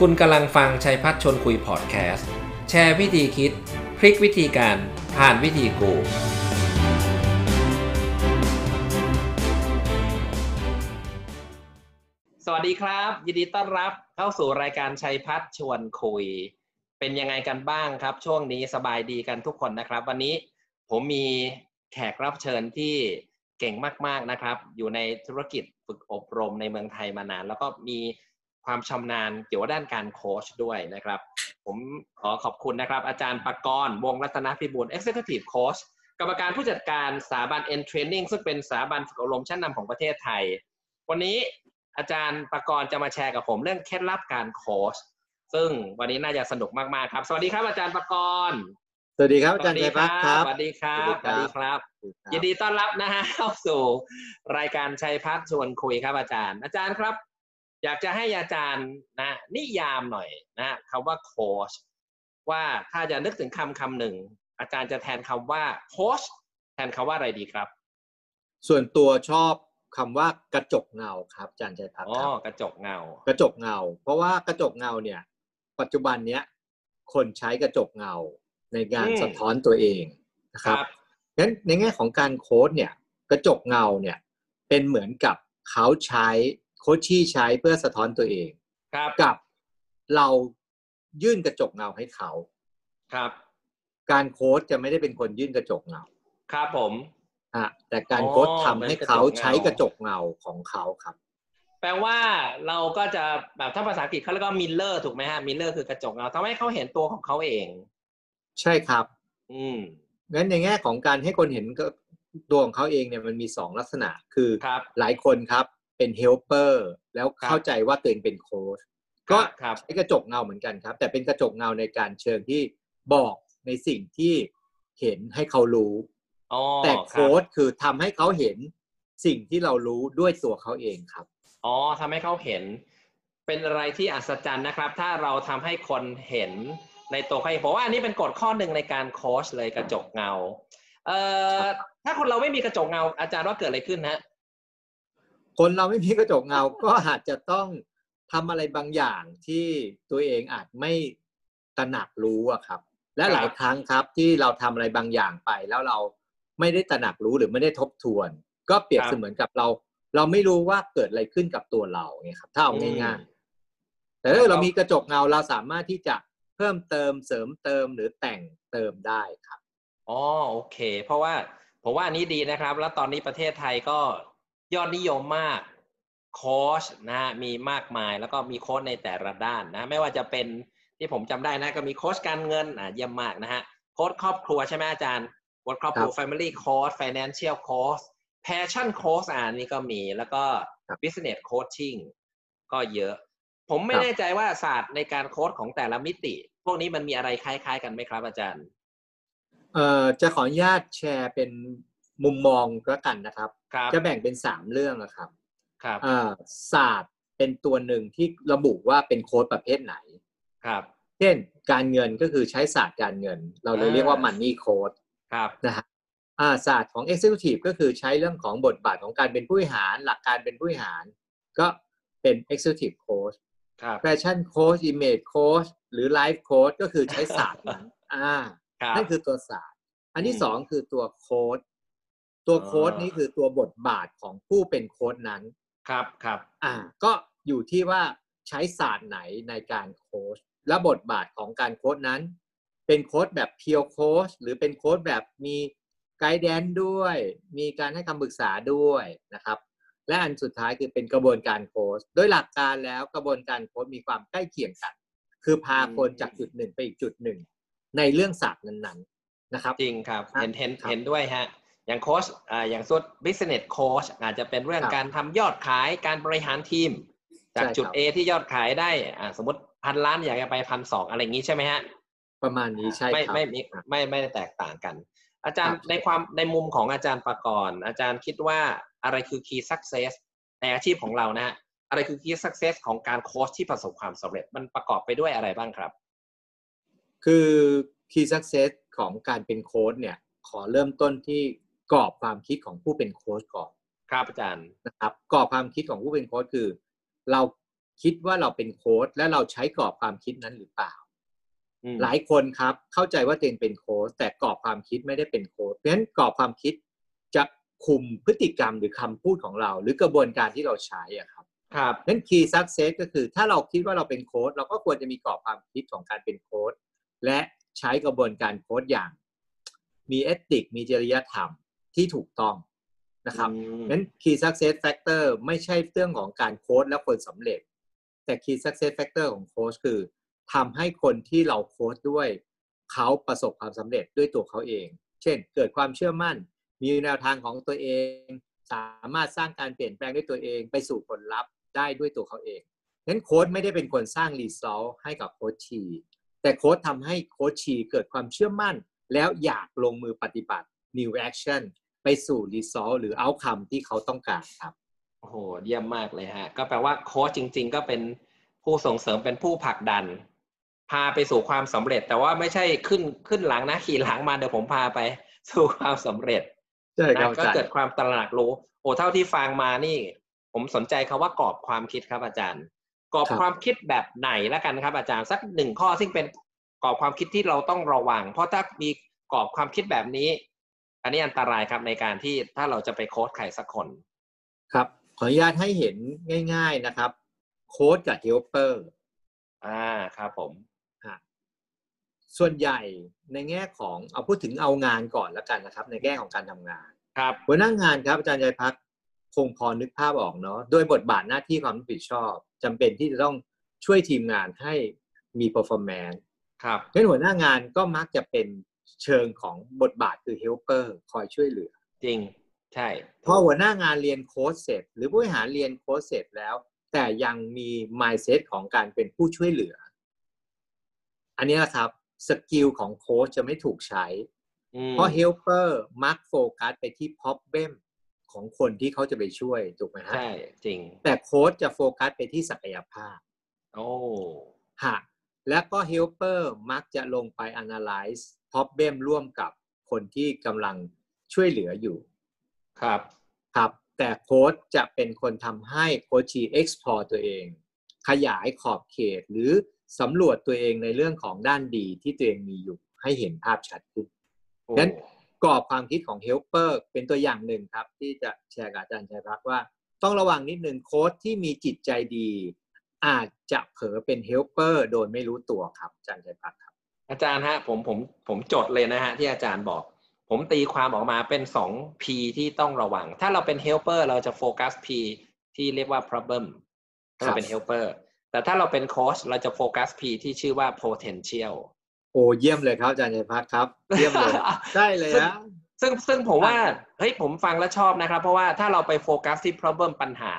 คุณกำลังฟังชัยพัฒชนคุยพอดแคสต์ แชร์วิธีคิด พลิกวิธีการผ่านวิธีกู สวัสดีครับ ยินดีต้อนรับเข้าสู่รายการชัยพัฒชวนคุย เป็นยังไงกันบ้างครับ ช่วงนี้สบายดีกันทุกคนนะครับ วันนี้ผมมีแขกรับเชิญที่เก่งมาก ๆนะครับ อยู่ในธุรกิจฝึกอบรมในเมืองไทยมานาน แล้วก็มี ความชำนาญเกี่ยวกับด้านการโค้ชด้วยนะครับ ผมขอขอบคุณนะครับ อาจารย์ปกรณ์วงรัตนพิบูล Executive Coach กรรมการผู้จัดการสถาบัน End Training ซึ่งเป็นสถาบันฝึกอบรมชั้นนำของประเทศไทย วันนี้อาจารย์ปกรณ์จะมาแชร์กับผมเรื่องเคล็ดลับการโค้ชซึ่งวันนี้น่าจะสนุกมากๆครับ สวัสดีครับอาจารย์ปกรณ์สวัสดีครับอาจารย์ชัยพัฒน์ครับสวัสดีครับสวัสดีครับ ยินดีต้อนรับนะฮะเข้าสู่รายการชัยพัฒน์ชวนคุยครับอาจารย์ อาจารย์ครับ อยากจะให้อาจารย์นะนิยามหน่อยนะคำว่าโค้ชว่าถ้าจะนึกถึงคำคำหนึ่ง อาจารย์จะแทนคำว่าโค้ชแทนคำว่าอะไรดีครับ ส่วนตัวชอบคำว่ากระจกเงาครับอาจารย์ชัยพัฒน์อ๋อครับกระจกเงา กระจกเงา เพราะว่ากระจกเงาเนี่ย ปัจจุบันเนี้ยคนใช้กระจกเงาในการอืมสะท้อนตัวเองนะครับงั้นในแง่ของการโค้ดเนี่ย กระจกเงาเนี่ยเป็นเหมือนกับเขาใช้ โคชชี่ใช้เพื่อสะท้อนตัวเองครับกับเรายื่นกระจกเงาให้เขาครับ การโค้ดจะไม่ได้เป็นคนยื่นกระจกเงาครับผมอะแต่การอ๋อโค้ดทำให้เขาเป็นกระจกเงาใช้กระจกเงาของเขาครับ แปลว่าเราก็จะแบบถ้าภาษาอังกฤษเขาเรียกว่า mirror ถูกไหมฮะ mirror คือกระจกเงาทำให้เขาเห็นตัวของเขาเอง ใช่ครับ อืมงั้นในแง่ของการให้คนเห็นก็ตัวของเขาเองเนี่ยมันมีสองลักษณะคือครับหลายคนครับ เป็น helper แล้วครับเข้าใจว่าตัวเองเป็นโค้ชคก็รับครับใช้กระจกเงาเหมือนกันครับ แต่เป็นกระจกเงาในการเชิงที่บอกในสิ่งที่เห็นให้เขารู้อ๋อแต่ครับโค้ชคือทำให้เขาเห็นสิ่งที่เรารู้ด้วยตัวเขาเองครับอ๋อทำให้เขาเห็น เป็นอะไรที่อัศจรรย์นะครับ ถ้าเราทำให้คนเห็นในตัวเขาเองผมว่าอันนี้เป็นกฎข้อหนึ่งในการโค้ชเลยกระจกเงาเอ่อถ้าคนเราไม่มีกระจกเงาอาจารย์ว่าเกิดอะไรขึ้นฮะ คนเราไม่มีกระจกเงา ก็อาจจะต้องทำอะไรบางอย่างที่ตัวเองอาจไม่ตระหนักรู้อะครับ และครับหลายครั้งครับที่เราทำอะไรบางอย่างไป แล้วเราไม่ได้ตระหนักรู้หรือไม่ได้ทบทวน ก็เปรียบเสมือนกับเรา เราไม่รู้ว่าเกิดอะไรขึ้นกับตัวเราไงครับ ถ้าเอาง่ายๆแต่ถ้าเรามีกระจกเงาเราสามารถที่จะเพิ่มเติมเสริมเติมหรือแต่งเติมได้ครับอ๋อโอเค เพราะว่าผมว่าอันนี้ดีนะครับ แล้วตอนนี้ประเทศไทยก็ ยอดนิยมมากโค้ชนะฮะมีมากมายแล้วก็มีโค้ชในแต่ละด้านนะไม่ว่าจะเป็นที่ผมจำได้นะก็มีโค้ชการเงินอะเยี่ยมมากนะฮะโค้ชครอบครัวใช่ไหมอาจารย์โค้ชครอบครัวครับ Family Coach Financial Coach Passion Coach อ่านี่ก็มีแล้วก็ครับ Business Coaching ก็เยอะ ผมไม่ครับแน่ใจว่าศาสตร์ในการโค้ชของแต่ละมิติ พวกนี้มันมีอะไรคล้าย ๆ กันไหมครับอาจารย์เอ่อจะขออนุญาตแชร์เป็น มุมมองแล้วกันนะครับครับ จะแบ่งเป็นสามเรื่องนะครับครับอ่าศาสตร์เป็นตัวหนึ่งที่ระบุว่าเป็นโค้ดประเภทไหนครับ เช่นการเงินก็คือใช้ศาสตร์การเงิน เราเลยเรียกว่าอ่า Money Code ครับนะฮะอ่าศาสตร์ของ Executive ก็คือใช้เรื่องของบทบาทของการเป็นผู้บริหาร หลักการเป็นผู้บริหาร ก็เป็น Executive Coach ครับ Fashion Coach Image Coach หรือ Life Coach ก็คือใช้ศาสตร์นั้นอ่าครับนั่นคือตัวศาสตร์ อันที่อืมสองคือตัวโค้ด ตัวโค้ดอ่านี้นี้คือตัวบทบาทของผู้เป็นโค้ดนั้น ครับครับ อ่า ก็อยู่ที่ว่าใช้ศาสตร์ไหนในการโค้ชและบทบาทของการโค้ดนั้น เป็นโค้ดแบบเพียวโค้ชหรือเป็นโค้ดแบบมีไกด์แดนด้วย มีการให้คำปรึกษาด้วยนะครับ และอันสุดท้ายคือเป็นกระบวนการโค้ชโดยหลักการแล้วกระบวนการโค้ชมีความใกล้เคียงกัน คือพาคนจากจุดหนึ่งไปอีกจุดหนึ่ง ในเรื่องศาสตร์นั้นๆนะครับ จริงครับครับเห็นเห็นครับเห็นด้วยฮะ อย่างโค้ชอ่าอย่างสุด business coach อาจจะเป็นเรื่องครับการทำยอดขายการบริหารทีม จากใช่จุดครับ A ที่ยอดขายได้อ่าสมมติพันล้านอยากจะไปพันสองอะไรอย่างนี้ใช่ไหมฮะ ประมาณนี้ใช่ไม่ครับไม่มีครับไม่ไม่ได้แตกต่างกัน อาจารย์ครับในความในมุมของอาจารย์ประกรณ์อาจารย์คิดว่าอะไรคือ key success ในอาชีพของเรานะฮะอะไรคือ key success ของการโค้ชที่ประสบความสำเร็จมันประกอบไปด้วยอะไรบ้างครับ คือ key success ของการเป็นโค้ชเนี่ย ขอเริ่มต้นที่ก รอบความคิดของผู้เป็นโค้ชก่อนครับอาจารย์นะครับกรอบความคิดของผู้เป็นโค้ชคือ เราคิดว่าเราเป็นโค้ดและเราใช้กรอบความคิดนั้นหรือเปล่าอืมหลายคนครับเข้าใจว่าตัวเองเป็นโค้ดแต่กรอบความคิดไม่ได้เป็นโค้ดเพราะฉะนั้นกรอบความคิดจะคุมพฤติกรรมหรือคำพูดของเรา หรือกระบวนการที่เราใช้อะครับครับนั้น key success ก็คือถ้าเราคิดว่าเราเป็นโค้ดเราก็ควรจะมีกรอบความคิดของการเป็นโค้ดและใช้กระบวนการโค้ดอย่าง มีเอติกมีจริยธรรม ที่ถูกต้องนะครับอืมนั้น key success factor ไม่ใช่เรื่องของการโค้ดและคนสำเร็จ แต่ key success factor ของโค้ชคือทำให้คนที่เราโค้ชด้วยเขาประสบความสำเร็จด้วยตัวเขาเอง เช่น เกิดความเชื่อมั่น มีแนวทางของตัวเอง สามารถสร้างการเปลี่ยนแปลงด้วยตัวเอง ไปสู่ผลลัพธ์ได้ด้วยตัวเขาเองนั้นโค้ชไม่ได้เป็นคนสร้างรีซอลให้กับโค้ชชี แต่โค้ชทำให้โค้ชชีเกิดความเชื่อมั่น แล้วอยากลงมือปฏิบัติ new action ไปสู่ result หรือ outcome ที่เขาต้องการครับโอ้โหเยี่ยมมากเลยฮะ ก็แปลว่าโค้ชจริง ๆ ก็เป็นผู้ส่งเสริมเป็นผู้ผลักดัน พาไปสู่ความสำเร็จ แต่ว่าไม่ใช่ขึ้นขึ้นหลังนะขี่หลังมาเดี๋ยวผมพาไปสู่ความสำเร็จใช่ครับนะก็อาจารเกิดย์ความตระหนักรู้ โอ้เท่าที่ฟังมานี่ ผมสนใจคาว่ากรอบความคิดครับอาจารย์ กรอบความคิดแบบไหนละกันครับ อาจารย์สักหนึ่งข้อซึ่งเป็นกรอบความคิดที่เราต้องระวัง เพราะถ้ามีกรอบความคิดแบบนี้ อันนี้อันตรายครับในการที่ถ้าเราจะไปโค้ชใครสักคน ครับ ขออนุญาตให้เห็นง่าย ๆนะครับ โค้ดกับเฮลเปอร์อ่าครับผมส่วนใหญ่ในแง่ของเอาพูดถึงเอางานก่อนแล้วกันนะครับ ในแง่ของการทำงาน ครับหัวหน้างานครับอาจารย์ใจพักคงพอนึกภาพออกเนาะโดยบทบาทหน้าที่ความรับผิดชอบจำเป็นที่จะต้องช่วยทีมงานให้มี performance ครับเพราะฉะนั้นหัวหน้างานก็มักจะเป็น เชิงของบทบาทคือ helper คอยช่วยเหลือ จริง ใช่พอหัวหน้างานเรียนโค้ดเสร็จ หรือผู้บริหารเรียนโค้ดเสร็จแล้ว แต่ยังมี mindset ของการเป็นผู้ช่วยเหลือ อันนี้นะครับskill ของโค้ชจะไม่ถูกใช้อืมเพราะ helper มักโฟกัสไปที่ problem ของคนที่เขาจะไปช่วยถูกไหมฮะใช่จริง แต่โค้ชจะโฟกัสไปที่ศักยภาพ โอ้ฮะแล้วก็ helper มักจะลงไป analyze problem ร่วมกับคนที่กำลังช่วยเหลืออยู่ครับครับ แต่โค้ชจะเป็นคนทำให้โค้ชชี explore ตัวเอง ขยายขอบเขตหรือสำรวจตัวเองในเรื่องของด้านดีที่ตัวเองมีอยู่ให้เห็นภาพชัดขึ้นโอ้งั้นกรอบความคิดของ helper เป็นตัวอย่างหนึ่งครับ ที่จะแชร์กับอาจารย์ชัยพักว่า ต้องระวังนิดนึงโค้ชที่มีจิตใจดี อาจจะเผลอเป็น helper โดยไม่รู้ตัวครับอาจารย์ชัยพักครับ อาจารย์ฮะผมผมผมจดเลยนะฮะที่อาจารย์บอก ผมตีความออกมาเป็นสอง P ที่ต้องระวัง ถ้าเราเป็น helper เราจะโฟกัส P ที่เรียกว่า problem ถ้าเราเป็น helper แต่ถ้าเราเป็นโค้ชเราจะโฟกัส P ที่ชื่อว่า potential โอ้เยี่ยมเลยครับอาจารย์ชัยพักครับเยี่ยมเลยได้เลยนะซึ่งซึ่งผมว่าครับเฮ้ยผมฟังแล้วชอบนะครับ เพราะว่าถ้าเราไปโฟกัสที่ problem ปัญหา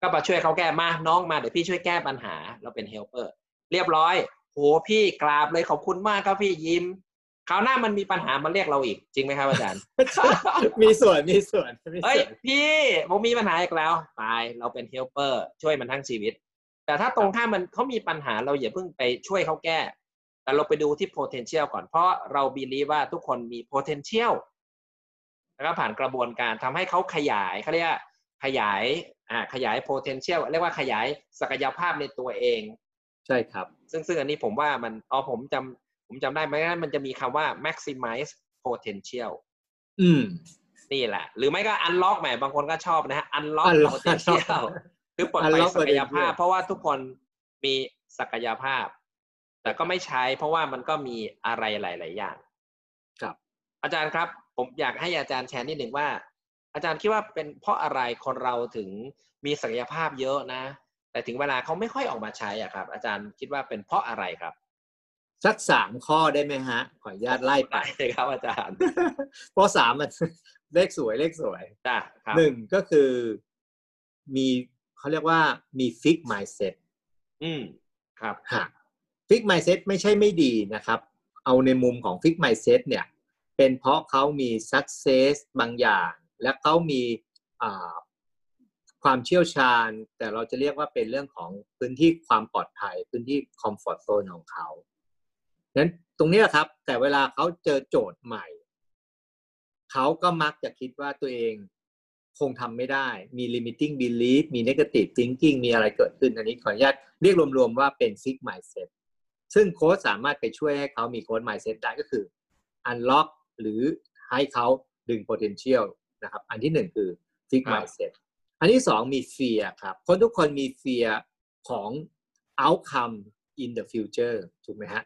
ก็มาช่วยเขาแก้มาน้องมาเดี๋ยวพี่ช่วยแก้ปัญหา เราเป็น helper เรียบร้อย โหพี่กราบเลยขอบคุณมากครับพี่ยิ้มคราวหน้ามันมีปัญหามาเรียกเราอีก จริงไหมครับอาจารย์ มีส่วนมีส่วนมีเฮ้ยส่วนพี่ผมมีปัญหาอีกแล้วตายเราเป็น helper ช่วยมันทั้งชีวิต แต่ถ้าตรงข้ามมันเขามีปัญหาเราอย่าเพิ่งไปช่วยเขาแก้ แต่เราไปดูที่ potential ก่อนเพราะเราบีลีว่าทุกคนมี potential แล้วก็ผ่านกระบวนการทำให้เขาขยายเขาเรียกว่าขยายอ่าขยาย potential เรียกว่าขยายศักยภาพในตัวเอง ใช่ครับ ซึ่งซึ่งอันนี้ผมว่ามันอ๋อผมจำผมจำได้ไหมงั้นมันจะมีคำว่า maximize potential อืม นี่แหละ หรือไม่ก็ unlock ใหม่บางคนก็ชอบนะฮะ unlock unlock potential คือปลดปล่อย unlock ศักยภาพ potential เพราะว่าทุกคนมีศักยภาพ แต่ก็ไม่ใช้ เพราะว่ามันก็มีอะไรหลาย ๆ อย่าง ครับ อาจารย์ครับ ผมอยากให้อาจารย์แชร์นิดหนึ่งว่า อาจารย์คิดว่าเป็นเพราะอะไรคนเราถึงมีศักยภาพเยอะนะ แต่ถึงเวลาเขาไม่ค่อยออกมาใช้อะครับ อาจารย์คิดว่าเป็นเพราะอะไรครับ สักสามข้อได้ไหมฮะ ขออนุญาตไล่ไปได้เลยครับอาจารย์เพราะสามมันเลขสวยเลขสวยจ้ะครับหนึ่งก็คือมีเขาเรียกว่ามีฟิก mindset อืมครับฮะฟิก mindset ไม่ใช่ไม่ดีนะครับ เอาในมุมของฟิก mindset เนี่ย เป็นเพราะเขามี success บางอย่าง และเขามีอ่า ความเชี่ยวชาญ แต่เราจะเรียกว่าเป็นเรื่องของพื้นที่ความปลอดภัย พื้นที่ comfort zone ของเขานั้นตรงนี้ครับ แต่เวลาเขาเจอโจทย์ใหม่ เขาก็มักจะคิดว่าตัวเองคงทำไม่ได้ มี limiting belief มี negative thinking มีอะไรเกิดขึ้น อันนี้ขออนุญาตเรียกรวมๆว่าเป็น fix mindset ซึ่งโค้ชสามารถไปช่วยให้เขามีโค้ช mindset ได้ก็คือ unlock หรือให้เขาดึง potential นะครับ อันที่หนึ่งคือ fix mindset อันที่สองมี fear ครับ คนทุกคนมี fear ของ outcome in the future ถูกไหมฮะ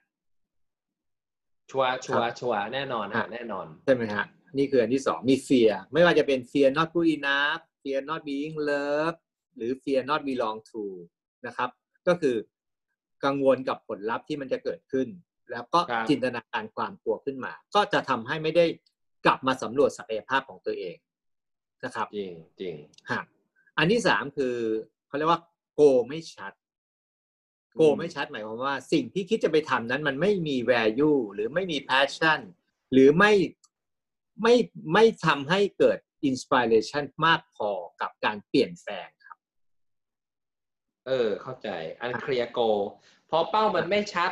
ชัวร์ชัวร์ชัวร์แน่นอนครัฮะบแน่นอน ใช่ไหมฮะ นี่คืออันที่สองมี fear ไม่ว่าจะเป็น fear not good enough fear not being loved หรือ fear not belong to นะครับ ก็คือกังวลกับผลลัพธ์ที่มันจะเกิดขึ้น แล้วก็ครับจินตนาการความกลัวขึ้นมา ก็จะทำให้ไม่ได้กลับมาสำรวจศักยภาพของตัวเองนะครับ จริงจริงฮะ อันที่สามคือเขาเรียกว่าโกไม่ชัด โกอืมไม่ชัดหมายความว่า สิ่งที่คิดจะไปทำนั้นมันไม่มี value หรือไม่มี passion หรือไม่ไม่ไม่ทำให้เกิด inspiration มากพอกับการเปลี่ยนแปลงครับ เออ เข้าใจ อันเคลียร์โกพอเป้ามันไม่ชัด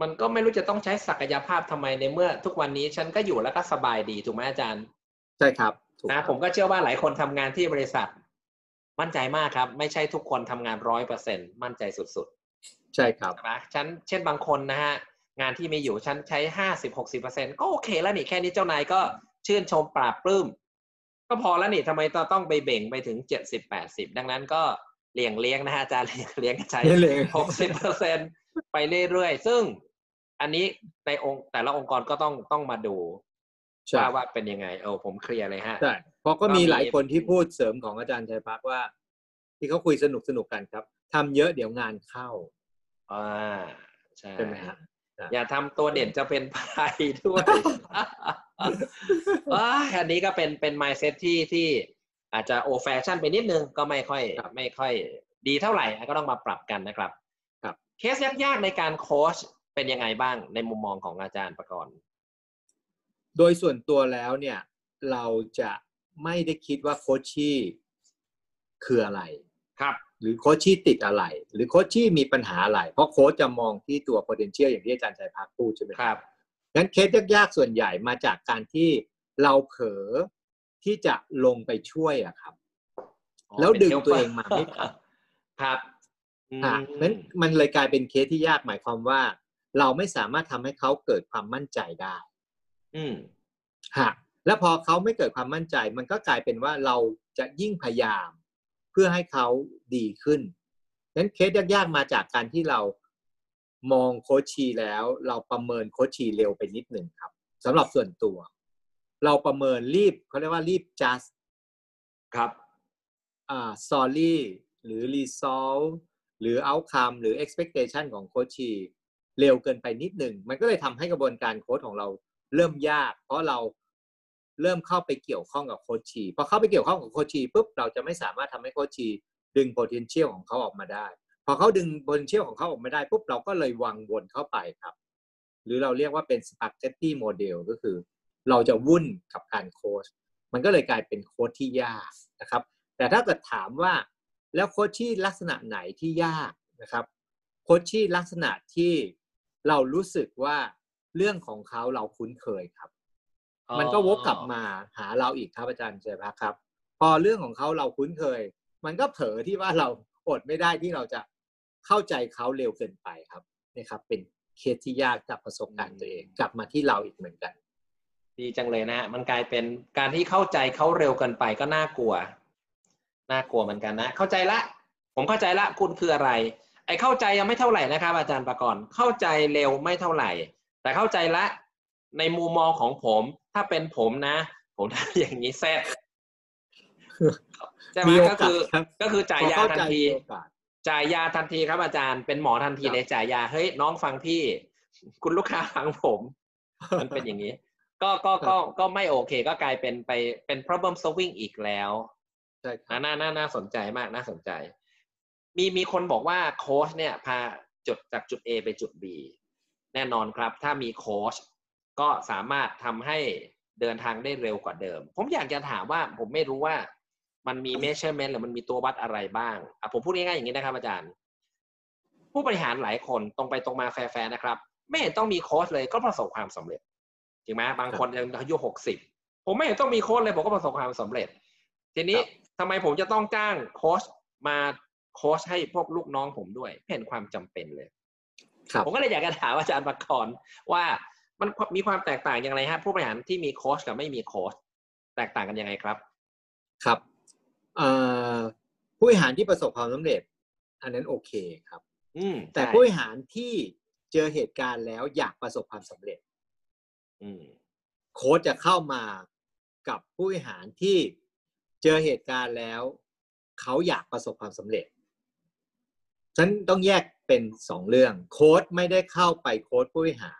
มันก็ไม่รู้จะต้องใช้ศักยภาพทำไมในเมื่อ ทุกวันนี้ฉันก็อยู่แล้วก็สบายดีถูกไหมอาจารย์ ใช่ครับถูกนะครับผมก็เชื่อว่าหลายคนทำงานที่บริษัท มั่นใจมากครับ ไม่ใช่ทุกคนทำงานร้อยเปอร์เซ็นมั่นใจสุดใช่ครับๆใช่ไหมฉันเช่นบางคนนะฮะงานที่มีอยู่ฉันใช้ห้าสิบหกสิบเปอร์เซ็นก็โอเคแล้วนี่แค่นี้เจ้านายก็ชื่นชมปราบปลื้มก็พอแล้วนี่ทำไมต้องต้องไปเบ่งไปถึงเจ็ดสิบแปดสิบดังนั้นก็เลี่ยงเลี้ยงนะฮะอาจารย์เลี่ยงเลี้ยงใช้เลี่ยงเลี้ยงหกสิบเปอร์เซ็นไปเรื่อยๆ ซึ่งอันนี้ในองค์แต่ละองค์กรก็ต้องต้องมาดูใช่ว่าว่าเป็นยังไงเออผมเคลียร์เลยฮะใช่ เพราะก็ก็มีมีหลายคนที่พูดเสริมของอาจารย์ชัยพักว่า ที่เขาคุยสนุกสนุกกันครับทำเยอะเดี๋ยวงานเข้าอ่าใช่ใช่ไหมฮะอย่าทำตัวเด่นจะเป็นภัยด้วยว้ายอันนี้ก็เป็นเป็น mindset ที่ที่อาจจะ over passion ไปนิดนึงก็ไม่ค่อยครับไม่ค่อยดีเท่าไหร่ก็ต้องมาปรับกันนะครับ ครับ เคสยากๆในการโค้ชเป็นยังไงบ้างในมุมมองของอาจารย์ประกรณ์ โดยส่วนตัวแล้วเนี่ย เราจะ ไม่ได้คิดว่า coachee คืออะไรครับ หรือ coachee ติดอะไร หรือ coachee มีปัญหาอะไร เพราะโค้ชจะมองที่ตัว potential อย่างที่อาจารย์ชัยพัชร์พูดใช่ไหมครับงั้นเคสยากๆส่วนใหญ่มาจากการที่เราเผลอที่จะลงไปช่วยอะครับอ๋อแล้วเป็นดึง helper ตัวเองมาไม่ทันครับอืมอะนั้นมันเลยกลายเป็นเคสที่ยากหมายความว่า เราไม่สามารถทำให้เขาเกิดความมั่นใจได้ อืมฮะ แล้วพอเขาไม่เกิดความมั่นใจ มันก็กลายเป็นว่าเราจะยิ่งพยายามเพื่อให้เขาดีขึ้นนั้นเคสยากๆมาจากการที่เรามอง coachee แล้ว เราประเมิน coachee เร็วไปนิดหนึ่งครับสำหรับส่วนตัว เราประเมินรีบเขาเรียกว่ารีบ just ครับอ่า sorry หรือ resolve หรือ outcome หรือ expectation ของโคชชีเร็วเกินไปนิดหนึ่ง มันก็เลยทำให้กระบวนการโค้ชของเราเริ่มยาก เพราะเรา เริ่มเข้าไปเกี่ยวข้องกับโคชีพอเข้าไปเกี่ยวข้องกับโคชีปุ๊บเราจะไม่สามารถทำให้โคชีดึง potential ของเขาออกมาได้ พอเขาดึง potential ของเขาออกมาได้ปุ๊บเราก็เลยวางวนเข้าไปครับ หรือเราเรียกว่าเป็น spaghetti model ก็คือ เราจะวุ่นกับการโค้ชมันก็เลยกลายเป็นโค้ชที่ยากนะครับ แต่ถ้าเกิดถามว่าแล้วโค้ชที่ลักษณะไหนที่ยากนะครับโค้ชที่ลักษณะที่เรารู้สึกว่าเรื่องของเขาเราคุ้นเคยครับ มันก็วกกลับมาหาเราอีกครับอาจารย์เจยพักครับ พอเรื่องของเขาเราคุ้นเคย มันก็เผลอที่ว่าเราอดไม่ได้ที่เราจะเข้าใจเขาเร็วเกินไปครับนี่ครับ เป็นเคสที่ยากจากประสบการณ์ตัวเอง กลับมาที่เราอีกเหมือนกัน ดีจังเลยนะฮะมันกลายเป็นการที่เข้าใจเขาเร็วเกินไปก็น่ากลัวน่ากลัวเหมือนกันนะ เข้าใจละ ผมเข้าใจละคุณคืออะไร ไอ้เข้าใจยังไม่เท่าไหร่นะครับ อาจารย์ประกรณ์เข้าใจเร็วไม่เท่าไหร่ แต่เข้าใจละ ในมุมมองของผม ถ้าเป็นผมนะ ผมทำอย่างนี้แซ่บใช่ไหมมีโอก็กาสคือครับก็คือจ่ายยาพอเข้ทันใจทีมีโอกาสจ่ายยาทันทีครับอาจารย์เป็นหมอทันทีครับเลยจ่ายยาเฮ้ยน้องฟังพี่ คุณลูกค้าฟังผม มันเป็นอย่างนี้ ก็ก็ก็ก็ไม่โอเค ก็กลายเป็นไปเป็น problem solving อีกแล้วใช่ครัน่าบน่าน่าน่าสนใจมากน่าสนใจ มีมีคนบอกว่าโค้ชเนี่ย พาจุดจากจุด A ไปจุด B แน่นอนครับ ถ้ามีโค้ช ก็สามารถทำให้เดินทางได้เร็วกว่าเดิม ผมอยากจะถามว่าผมไม่รู้ว่ามันมี measurement หรือมันมีตัววัดอะไรบ้างอะผมพูดง่ายๆอย่างนี้นะครับอาจารย์ ผู้บริหารหลายคนตรงไปตรงมาแฟร์ๆนะครับ ไม่เห็นต้องมีโค้ชเลยก็ประสบความสำเร็จจริงไหมบางคนยังอายุหกสิบผมไม่เห็นต้องมีโค้ชเลยผมก็ประสบความสำเร็จ ทีนี้ครับทำไมผมจะต้องจ้างโค้ชมาโค้ชให้พวกลูกน้องผมด้วยไม่เห็นความจำเป็นเลยครับผมก็เลยอยากจะถามอาจารย์ประกรณ์ว่า มันมีความแตกต่างอย่างไรฮะผู้บริหารที่มีโค้ชกับไม่มีโค้ชแตกต่างกันยังไงครับ ครับเอ่อผู้บริหารที่ประสบความสำเร็จ อันนั้นโอเคครับ อืมแต่ใช่ผู้บริหารที่เจอเหตุการณ์แล้วอยากประสบความสำเร็จ อืมโค้ชจะเข้ามากับผู้บริหารที่เจอเหตุการณ์แล้ว เขาอยากประสบความสำเร็จฉันต้องแยกเป็นสองเรื่อง โค้ชไม่ได้เข้าไปโค้ชผู้บริหาร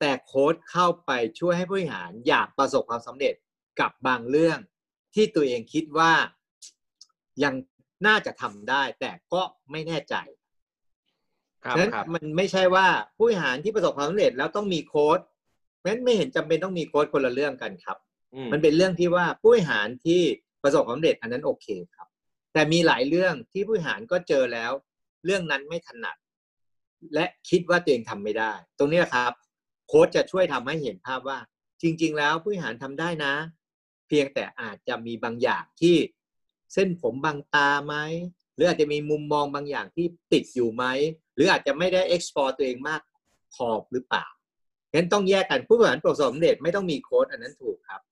แต่โค้ชเข้าไปช่วยให้ผู้บริหารอยากประสบความสำเร็จกับบางเรื่องที่ตัวเองคิดว่ายังน่าจะทำได้ แต่ก็ไม่แน่ใจครับฉะนั้นครับ มันไม่ใช่ว่าผู้บริหารที่ประสบความสำเร็จแล้วต้องมีโค้ดเพราะฉะนั้นไม่เห็นจำเป็นต้องมีโค้ดคนละเรื่องกันครับ อืมันเป็นเรื่องที่ว่าผู้บริหารที่ประสบความสำเร็จอันนั้นโอเคครับ แต่มีหลายเรื่องที่ผู้บริหารก็เจอแล้ว เรื่องนั้นไม่ถนัด และคิดว่าตัวเองทำไม่ได้ ตรงเนี้ยครับ โค้ชจะช่วยทำให้เห็นภาพว่า จริง ๆ แล้วผู้บริหารทำได้นะ เพียงแต่อาจจะมีบางอย่างที่เส้นผมบางตาไหมหรืออาจจะมีมุมมองบางอย่างที่ติดอยู่ไหมหรืออาจจะไม่ได้ explore ตัวเองมากพอหรือเปล่างั้นต้องแยกกันผู้บริหารประสบความสำเร็จไม่ต้องมีโค้ดอันนั้นถูกครับ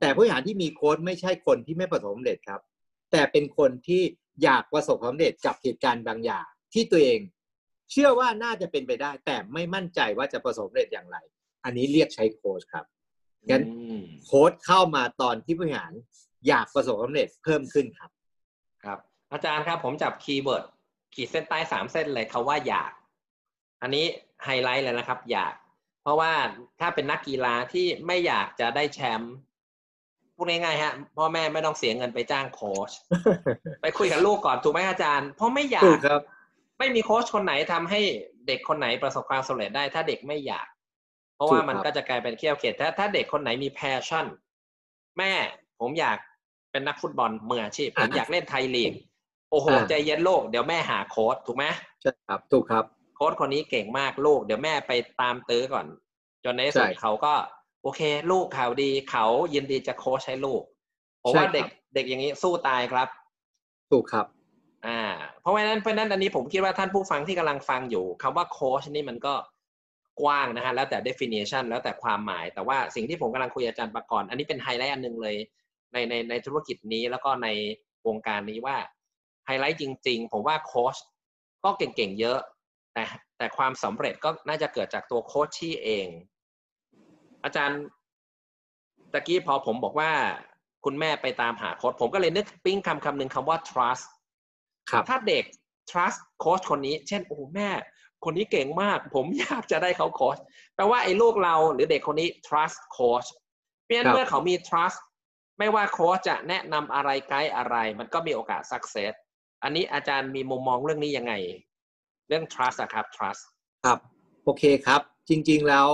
แต่ผู้บริหารที่มีโค้ชไม่ใช่คนที่ไม่ประสบความสำเร็จครับ แต่เป็นคนที่อยากประสบความสำเร็จกับเหตุการณ์บางอย่าง ที่ตัวเอง เชื่อว่าน่าจะเป็นไปได้ แต่ไม่มั่นใจว่าจะประสบความสำเร็จอย่างไร อันนี้เรียกใช้โค้ชครับงั้นอืมโค้ดเข้ามาตอนที่ผู้บริหารอยากประสบความสำเร็จเพิ่มขึ้นครับ ครับ อาจารย์ครับผมจับ keyword ขีดเส้นใต้สามเส้นเลยคำว่าอยาก อันนี้ไฮไลท์เลยนะครับ อยาก เพราะว่าถ้าเป็นนักกีฬาที่ไม่อยากจะได้แชมป์พูดง่ายๆฮะพ่อแม่ไม่ต้องเสียเงินไปจ้างโค้ชไปคุยกับลูกก่อนถูกไหมอาจารย์เพราะไม่อยากถูกครับ ไม่มีโค้ชคนไหนทำให้เด็กคนไหนประสบความสำเร็จได้ ถ้าเด็กไม่อยาก เพราะว่าถูกครับมันก็จะกลายเป็นเคี่ยวเข็ญถ้าถ้าเด็กคนไหนมี passion แม่ผมอยากเป็นนักฟุตบอลมืออาชีพผมอยากเล่นไทยลีกโอ้โหอ่าใจเย็นลูกเดี๋ยวแม่หาโค้ชถูกไหมใช่ครับถูกครับ โค้ชคนนี้เก่งมากลูก เดี๋ยวแม่ไปตามตื้อก่อน จนในที่สุดใช่เขาก็ โอเค ลูกข่าวดีเขายินดีจะโค้ชให้ลูกผมใช่ว่าครับเด็กเด็กอย่างนี้สู้ตายครับ ถูกครับ อ่า เพราะว่านั้นเพราะนั้นอันนี้ผมคิดว่าท่านผู้ฟังที่กำลังฟังอยู่คำว่าโค้ชนี่มันก็กว้างนะฮะแล้วแต่ definition แล้วแต่ความหมาย แต่ว่าสิ่งที่ผมกำลังคุยอาจารย์ประกรณ์อันนี้เป็นไฮไลท์อันหนึงเลย ในในในธุรกิจนี้แล้วก็ในวงการนี้ว่าไฮไลท์จริง ๆ ผมว่าโค้ชก็เก่งๆเยอะ แต่แต่ความสำเร็จก็น่าจะเกิดจากตัวโค้ชที่เอง อาจารย์ตะกี้พอผมบอกว่าคุณแม่ไปตามหาโค้ชผมก็เลยนึกปิ้งคำคำหนึ่งคำว่า trust ถ้าเด็ก trust โค้ชคนนี้ เช่นโอ้โหแม่ คนนี้เก่งมาก ผมอยากจะได้เขาโค้ชแปลว่าไอ้ลูกเราหรือเด็กคนนี้ trust โค้ชเพราะฉะนั้นครับเมื่อเขามี trust ไม่ว่าโค้ชจะแนะนำอะไรไกด์อะไร มันก็มีโอกาส success อันนี้อาจารย์มีมุมมองเรื่องนี้ยังไง เรื่อง trust อะครับ trust ครับโอเคครับ จริงๆแล้ว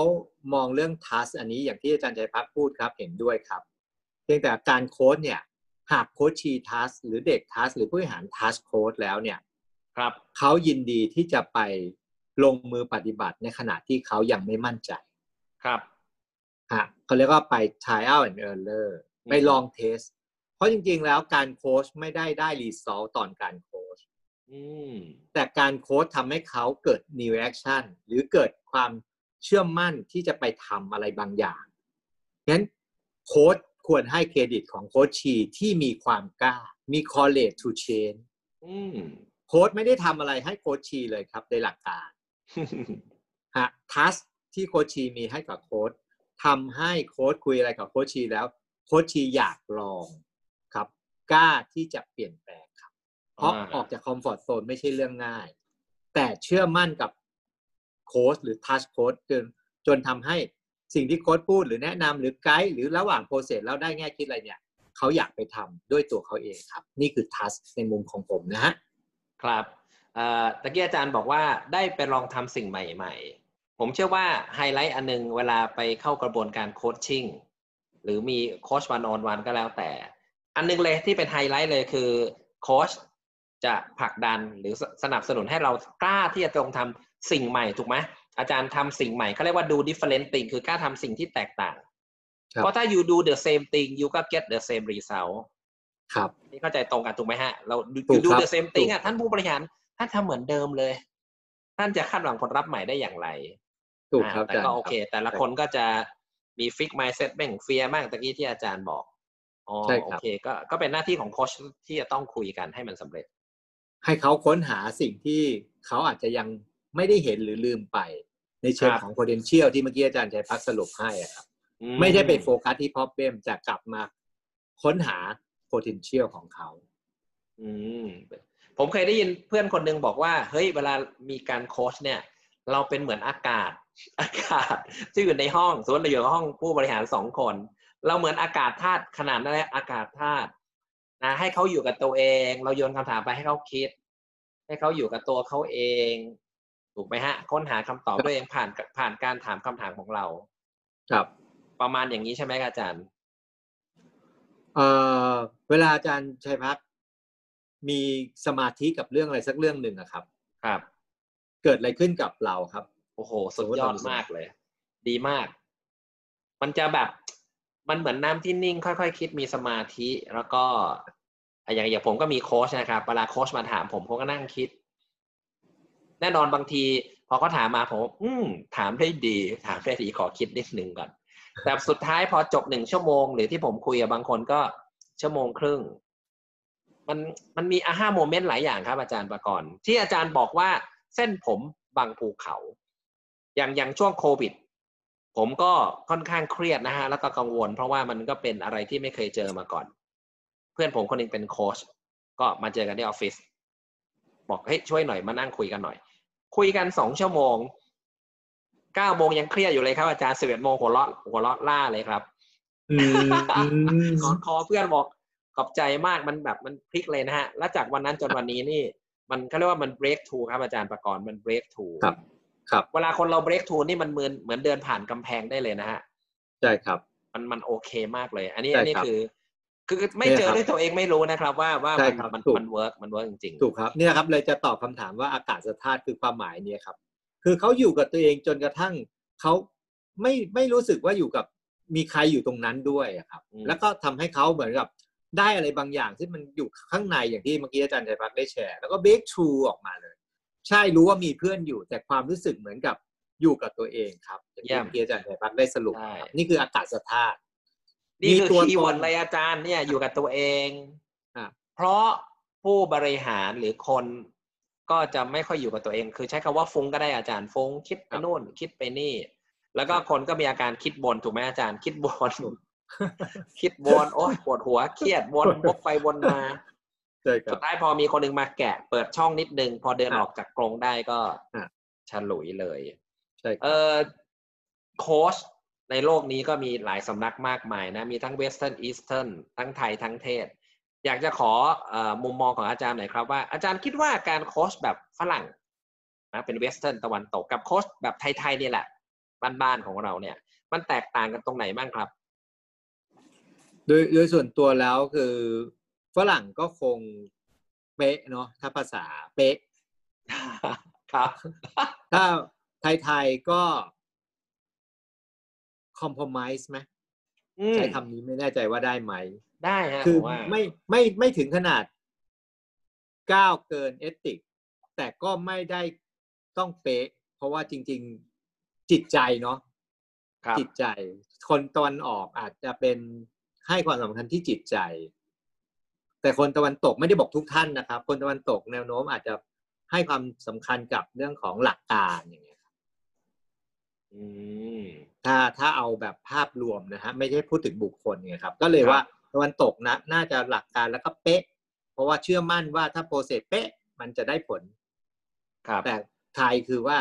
มองเรื่องทัสอันนี้อย่างที่อาจารย์ชัยพัฒน์พูดครับเห็นด้วยครับ เพียงแต่การโค้ดเนี่ย หากโค้ชชีทัสหรือเด็กทัสหรือผู้บริหารทัสโค้ดแล้วเนี่ยครับเขายินดีที่จะไปลงมือปฏิบัติในขณะที่เขายังไม่มั่นใจครับฮะเขาเรียกว่าไป trial and error อืมไปลอง test เพราะจริงๆแล้วการโค้ชไม่ได้ได้ result ตอนการโค้ชอืมแต่การโค้ชทำให้เขาเกิด new action หรือเกิดความเชื่อมั่นที่จะไปทำอะไรบางอย่างงั้นโค้ช ควรให้เครดิตของ coachee ที่มีความกล้า มี courage to change อืมโค้ชไม่ได้ทำอะไรให้ coachee เลยครับในหลักการฮะ trust ที่ coachee มีให้กับโค้ชทำให้โค้ชคุยอะไรกับ coachee แล้ว coachee อยากลองครับ กล้าที่จะเปลี่ยนแปลงครับ เพราะอ่าออกจากคอมฟอร์ z โซนไม่ใช่เรื่องง่าย แต่เชื่อมั่นกับโค้ชหรือ trust โค้ชจนจนทำให้ สิ่งที่โค้ชพูดหรือแนะนำหรือไกด์หรือระหว่าง process แล้วได้แง่คิดอะไรเนี่ยเขาอยากไปทำด้วยตัวเขาเองครับ นี่คือ trust ในมุมของผมนะฮะครับตะกี้อาจารย์บอกว่าได้ไปลองทำสิ่งใหม่ ๆ ผมเชื่อว่าไฮไลท์อันนึงเวลาไปเข้ากระบวนการโคชชิ่งหรือมีโคชวันออนวันก็แล้วแต่ อันนึงเลยที่เป็นไฮไลท์เลยคือโคชจะผลักดันหรือสนับสนุนให้เรากล้าที่จะตรงทำสิ่งใหม่ถูกไหม อาจารย์ทำสิ่งใหม่เขาเรียกว่าดู different thing คือกล้าทำสิ่งที่แตกต่างครับเพราะถ้า you do the same thing you ก็ get the same result ครับนี่เข้าใจตรงกันถูกไหมฮะ เราดูถูกดูครับ the same thing ถูกอะท่านผู้บริหารท่านทำเหมือนเดิมเลย ท่านจะคาดหวังผลลัพธ์ใหม่ได้อย่างไรถูกครับอ่าแต่อาจารย์ก็โอเครับแต่ละคนก็จะมีฟิกไมซ์เซ็ตแบ่งเฟียมากตะกี้ที่อาจารย์บอกอ๋อใช่โอครับเคก็ก็เป็นหน้าที่ของโค้ชที่จะต้องคุยกันให้มันสำเร็จ ให้เขาค้นหาสิ่งที่เขาอาจจะยัง ไม่ได้เห็นหรือลืมไป ในเชิงครับของ potential ที่เมื่อกี้อาจารย์ชัยพักสรุปให้อะครับอืไม่ได้ไปโฟกัสที่ problem จะกลับมาค้นหา potential ของเขา อืมผมเคยได้ยินเพื่อนคนหนึ่งบอกว่า เฮ้ยเวลามีการโค้ชเนี่ย เราเป็นเหมือนอากาศ อากาศที่อยู่ในห้องสมมติเราอยู่ในห้องผู้บริหารสองคน เราเหมือนอากาศธาตุขนาดนั้นแหละอากาศธาตุนะให้เขาอยู่กับตัวเอง เราโยนคำถามไปให้เขาคิด ให้เขาอยู่กับตัวเขาเอง ถูกไหมฮะ ค้นหาคำตอบด้วยเองผ่านผ่านการถามคำถามของเรา ครับ ประมาณอย่างนี้ใช่ไหมครับอาจารย์เอ่อเวลาอาจารย์ชัยพักมีสมาธิกับเรื่องอะไรสักเรื่องหนึ่งอะครับ ครับ เกิดอะไรขึ้นกับเราครับ โอ้โหสุดยอดมากเลย ดีมาก มันจะแบบ มันเหมือนน้ำที่นิ่ง ค่อยๆคคิดมีสมาธิแล้วก็อะอย่างอย่างผมก็มีโค้ชนะครับเวลาโค้ชมาถามผมผมก็นั่งคิด แน่นอนบางที พอเขาถามมาผมอืมถามได้ดี ถามได้ดีขอคิดนิดนึงก่อน แต่สุดท้ายพอจบหนึ่งชั่วโมง หรือที่ผมคุยกับบางคนก็ชั่วโมงครึ่ง มันมันมีอาห้าโมเมนต์หลายอย่างครับ อาจารย์ประกรณ์ที่อาจารย์บอกว่าเส้นผมบางภูเขา อย่างอย่างช่วงโควิด ผมก็ค่อนข้างเครียดนะฮะ แล้วก็กังวล เพราะว่ามันก็เป็นอะไรที่ไม่เคยเจอมาก่อน เพื่อนผมคนหนึงเป็นโค้ชก็มาเจอกันที่ออฟฟิศบอกเฮ้ยช่วยหน่อยมานั่งคุยกันหน่อย คุยกันสองชั่วโมงเก้าโมงยังเครียดอยู่เลยครับอาจารย์สิบเอ็ดโมงหัวเราะหัวเราะล่าเลยครับอืมกอดคอเพื่อนบอกขอบใจมากมันแบบมันพลิกเลยนะฮะ แล้วจากวันนั้นจนวันนี้นี่ มันเขาเรียกว่ามัน break through ครับอาจารย์ประกรณ์มัน break through ครับ ครับ เวลาคนเรา break through นี่มันเหมือนเหมือนเดินผ่านกำแพงได้เลยนะฮะ ใช่ครับ มันมันโอเคมากเลย อันนี้ใช่อันนี้ครับคือ คือไม่เนี่ยเจอครับด้วยตัวเองไม่รู้นะครับว่าว่าใช่มันครับมันถูกมัน work มัน work จริงถูกครับเนี่ยครับเลยจะตอบคำถามว่าอากาศธาตุคือความหมายเนี่ยครับ คือเขาอยู่กับตัวเองจนกระทั่งเขาไม่ไม่รู้สึกว่าอยู่กับมีใครอยู่ตรงนั้นด้วยอะครับอืมแล้วก็ทำให้เขาเหมือนกับได้อะไรบางอย่างที่มันอยู่ข้างในอย่างที่เมื่อกี้อาจารย์ชัยพัฒน์ได้แชร์ แล้วก็ breakthrough ออกมาเลย ใช่รู้ว่ามีเพื่อนอยู่ แต่ความรู้สึกเหมือนกับอยู่กับตัวเองครับอย่างที่เมื่อกี้อาจารย์ชัยพัฒน์ได้สรุปใช่ครับนี่คืออากาศธาตุๆ นี่คือมีตัวคีย์เวิร์ดตนเลยอาจารย์เนี่ยอยู่กับตัวเองอะเพราะผู้บริหารหรือคนก็จะไม่ค่อยอยู่กับตัวเอง คือใช้คำว่าฟุ้งก็ได้อาจารย์ฟุ้งคิดไปนู่นคิดไปนี่ แล้วก็คนก็มีอาการคิดบนถูกไหมอาจารย์ คิดบนคิดวนโอ้ยปวดหัวเครียดวนวกไปวนมาใช่ครัสุบดท้ายพอมีคนหนึ่งมาแกะ เปิดช่องนิดนึง พอเดินอะออกจากกรงได้ก็อะฉลุยเลยใช่ครับเออโค้ช ในโลกนี้ก็มีหลายสำนักมากมายนะ มีทั้ง Western Eastern ทั้งไทยทั้งเทศ อยากจะขอเออมุมมองของอาจารย์หน่อยครับว่าอาจารย์คิดว่าการโค้ชแบบฝรั่งนะเป็น Western ตะวันตกกับโค้ชแบบไทยๆนี่แหละบ้านๆของเราเนี่ย มันแตกต่างกันตรงไหนบ้างครับ โดยโดยส่วนตัวแล้วคือฝรั่งก็คงเป๊ะเนาะถ้าภาษาเป๊ะครับ ถ้าไทยๆก็ คอม p r o m i s e ไหมอืมใช้คำนี้ไม่แน่ใจว่าได้ไหม ได้ฮะคือผมว่าไม่ไม่ไม่ถึงขนาดก้าวเกินเอติก แต่ก็ไม่ได้ต้องเป๊ะ เพราะว่าจริง ๆจิตใจเนาะครับจิตใจ คนตะวันออกอาจจะเป็นให้ความสำคัญที่จิตใจ แต่คนตะวันตกไม่ได้บอกทุกท่านนะครับ คนตะวันตกแนวโน้มอาจจะให้ความสำคัญกับเรื่องของหลักการอย่างเงี้ยครับอืม ถ้าถ้าเอาแบบภาพรวมนะฮะไม่ใช่พูดถึงบุคคลไงครับ ก็เลยครับว่าตะวันตกนะน่าจะหลักการแล้วก็เป๊ะ เพราะว่าเชื่อมั่นว่าถ้าโปรเซสเป๊ะมันจะได้ผลครับแต่ไทยคือว่า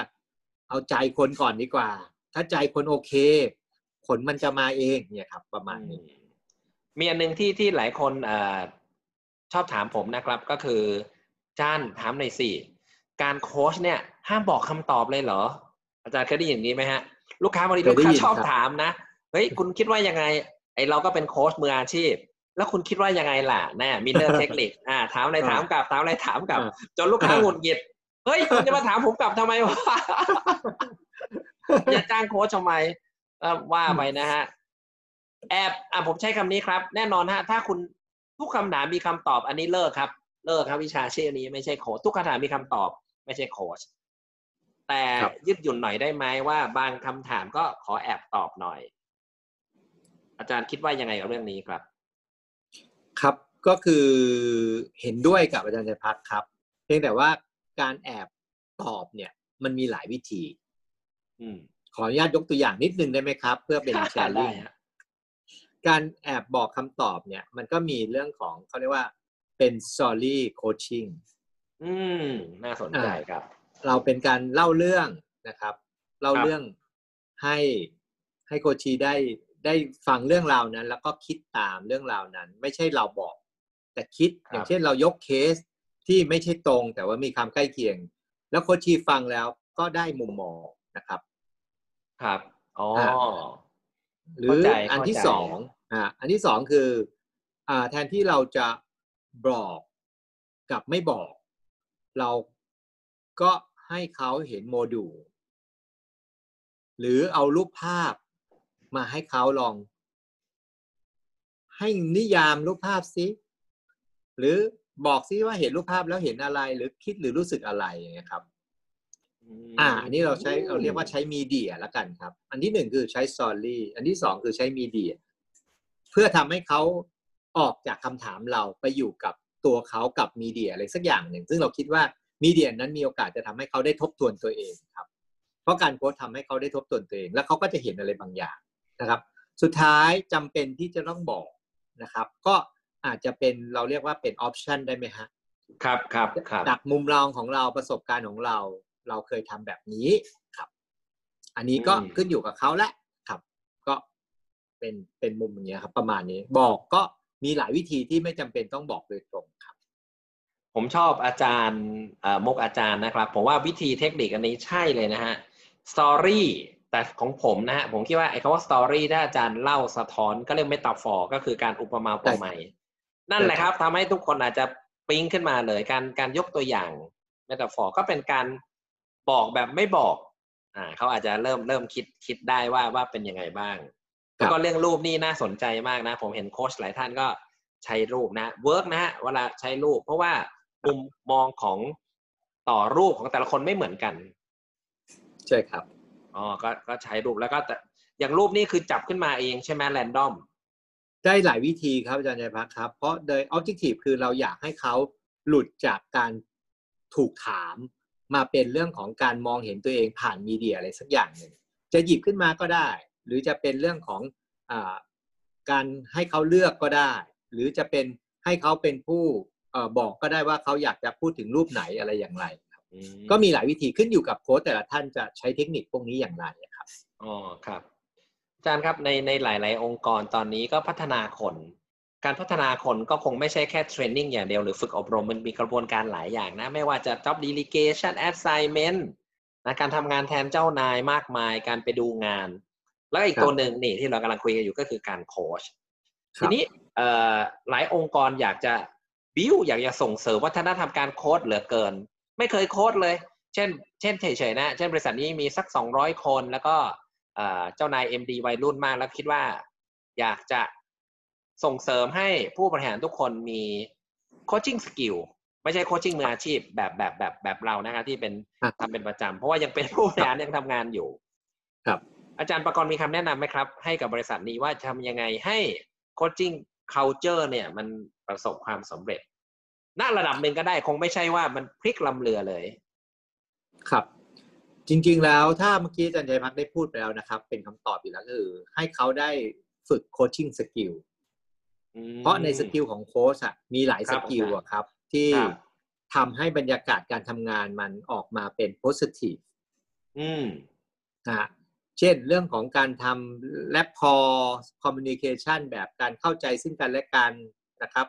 เอาใจคนก่อนดีกว่า ถ้าใจคนโอเค ผลมันจะมาเองเนี่ยครับ ประมาณนี้ มีอันหนึ่งที่ที่หลายคนเออชอบถามผมนะครับ ก็คือจารย์ถามหน่อยสิการโค้ชเนี่ย ห้ามบอกคำตอบเลยเหรอ อาจารย์เคยได้ยินอย่างนี้ไหมฮะ ลูกค้าบางทีเคยได้ยินครับลูกค้าชอบถามนะเฮ้ยคุณคิดว่ายังไง ไอเราก็เป็นโค้ชมืออาชีพ แล้วคุณคิดว่ายังไงล่ะแน่ mirror เทคนิคอ่าถามอะไรถามกลับถามอะไรถามกลับ จนลูกค้าหงุดหงิดเฮ้ยคุณจะมาถามผมกลับทำไมวะจะจ้างโค้ชทำไมเอ่อว่าไปนะฮะแอบอะผมใช้คำนี้ครับ แน่นอนฮะ ถ้าคุณทุกคำถามมีคำตอบอันนี้เลิกครับ เลิกครับวิชาชีพนี้ไม่ใช่โค้ชทุกคำถามมีคำตอบ ไม่ใช่โค้ช แต่ครับยืดหยุ่นหน่อยได้ไหมว่า บางคำถามก็ขอแอบตอบหน่อย อาจารย์คิดว่ายังไงกับเรื่องนี้ครับ ครับก็คือเห็นด้วยกับอาจารย์ชัยพัฒน์ครับ เพียงแต่ว่าการแอบตอบเนี่ย มันมีหลายวิธี อืมขออนุญาตยกตัวอย่างนิดนึงได้ไหมครับ เพื่อเป็นแชร์ได้ลิงฮะการแอบบอกคำตอบเนี่ย มันก็มีเรื่องของเขาเรียกว่าเป็น story coaching อืม น่าสนใจครับ เราเป็นการเล่าเรื่องนะครับ เล่าครับเรื่องให้ให้โคชีได้ได้ฟังเรื่องราวนั้น แล้วก็คิดตามเรื่องราวนั้น ไม่ใช่เราบอก แต่คิดอย่างเช่นเรายกเคสที่ไม่ใช่ตรง แต่ว่ามีความใกล้เคียง แล้วโคชีฟังแล้วก็ได้มุมมองนะครับ ครับอ๋ออ่าหรือเข้าใจอันที่เข้าใจสองอ่าอันที่สองคือ อ่า แทนที่เราจะบอกกับไม่บอก เราก็ ให้เขาเห็นโมดูล หรือเอารูปภาพมาให้เขาลอง ให้นิยามรูปภาพซิหรือบอกซิว่าเห็นรูปภาพแล้วเห็นอะไร หรือคิดหรือรู้สึกอะไรอย่างเงี้ยครับมอ่าอันนี้เราใช้เราเรียกว่าใช้มีเดียละกันครับ อันที่หนึ่งคือใช้สตอรี่อันที่สองคือใช้มีเดีย เพื่อทำให้เขาออกจากคำถามเราไปอยู่กับตัวเขากับมีเดียอะไรสักอย่างหนึ่ง ซึ่งเราคิดว่า มีเดียนั้นมีโอกาสจะทำให้เขาได้ทบทวนตัวเองครับ เพราะการโพสต์ทำให้เขาได้ทบทวนตัวเอง แล้วเขาก็จะเห็นอะไรบางอย่างนะครับ สุดท้ายจำเป็นที่จะต้องบอกนะครับ ก็อาจจะเป็นเราเรียกว่าเป็นออปชันได้ไหมฮะครับครับครับจากมุมมองของเราประสบการณ์ของเรา เราเคยทำแบบนี้ครับ อันนี้ก็อืมขึ้นอยู่กับเขาแหละครับ ก็เป็นเป็นมุมอย่างเงี้ยครับ ประมาณนี้บอกก็มีหลายวิธีที่ไม่จำเป็นต้องบอกโดยตรงครับ ผมชอบอาจารย์มุกอาจารย์นะครับ ผมว่าวิธีเทคนิคอันนี้ใช่เลยนะฮะ story แต่ของผมนะฮะผมคิดว่าไอ้คำว่า story ถ้าอาจารย์เล่าสะท้อนก็เรียก metaphor ก็คือการอุปมาอุปไมยนั่นแหละครับทำให้ทุกคนอาจจะปิ๊งขึ้นมาเลย การการยกตัวอย่าง metaphor ก็เป็นการบอกแบบไม่บอกอ่าเขาอาจจะเริ่มเริ่มคิดคิดได้ว่าว่าเป็นยังไงบ้าง แล้วก็เรื่องรูปนี่น่าสนใจมากนะ ผมเห็นโค้ชหลายท่านก็ใช้รูปนะเวิร์กนะฮะเวลาใช้รูป เพราะว่า มุมมองของต่อรูปของแต่ละคนไม่เหมือนกันใช่ครับอ๋อก็ก็ใช้รูปแล้วก็แต่อย่างรูปนี่คือจับขึ้นมาเองใช่ไหมแรนดอมได้หลายวิธีครับอาจารย์ชัยพักครับ เพราะโดย objective คือเราอยากให้เขาหลุดจากการถูกถามมาเป็นเรื่องของการมองเห็นตัวเองผ่านมีเดียอะไรสักอย่างหนึ่งจะหยิบขึ้นมาก็ได้ หรือจะเป็นเรื่องของอาการให้เขาเลือกก็ได้ หรือจะเป็นให้เขาเป็นผู้เอ่อ บอกก็ได้ว่าเขาอยากจะพูดถึงรูปไหนอะไรอย่างไรครับอืมก็มีหลายวิธีขึ้นอยู่กับโค้ชแต่ละท่านจะใช้เทคนิคพวกนี้อย่างไรครับอ๋อครับอาจารย์ครับในในหลาย ๆ องค์กรตอนนี้ก็พัฒนาคนการพัฒนาคนก็คงไม่ใช่แค่เทรนนิ่งอย่างเดียวหรือฝึกอบรมมันมีกระบวนการหลายอย่างนะ ไม่ว่าจะ job delegation assignment นะการทำงานแทนเจ้านายมากมาย การไปดูงาน แล้วอีกครับตัวหนึ่งนี่ที่เรากำลังคุยกันอยู่ก็คือการโค้ชครัทีบนี้เอ่อหลายองค์กรอยากจะ บิวอยากจะส่งเสริมวัฒนธรรมการโค้ชเหลือเกิน ไม่เคยโค้ชเลย เช่น เช่นเฉยๆนะ เช่นบริษัทนี้มีสักสองร้อยคน แล้วก็เอ่อเจ้านาย MD วัยรุ่นมากแล้วคิดว่า อยากจะส่งเสริมให้ผู้บริหารทุกคนมี coaching skillไม่ใช่ coaching มืออาชีพแบบแบบแบบแบบเรานะครับที่เป็นครับทำเป็นประจำเพราะว่ายังเป็นผู้บริหารยังทำงานอยู่ ครับ อาจารย์ประกรณ์มีคำแนะนำไหมครับ ให้กับบริษัทนี้ว่าจะทำยังไงให้ coaching culture เนี่ย มัน ประสบความสำเร็จณระดับหนึ่งก็ได้คงไม่ใช่ว่ามันพลิกลำเรือเลย ครับ จริง ๆ แล้วถ้าเมื่อกี้อาจารย์ชัยพัฒน์ได้พูดไปแล้วนะครับ เป็นคำตอบอยู่แล้วก็คือ ให้เขาได้ฝึก coaching skillอืมเพราะใน skill ของโค้ชอะมีหลาย skill ครับอาจารย์อะครับ ที่ครับทำให้บรรยากาศการทำงานมันออกมาเป็น positive อืมนะฮะเช่นเรื่องของการทำแ a พอ communication แบบการเข้าใจซึ่งกันและกันนะครับ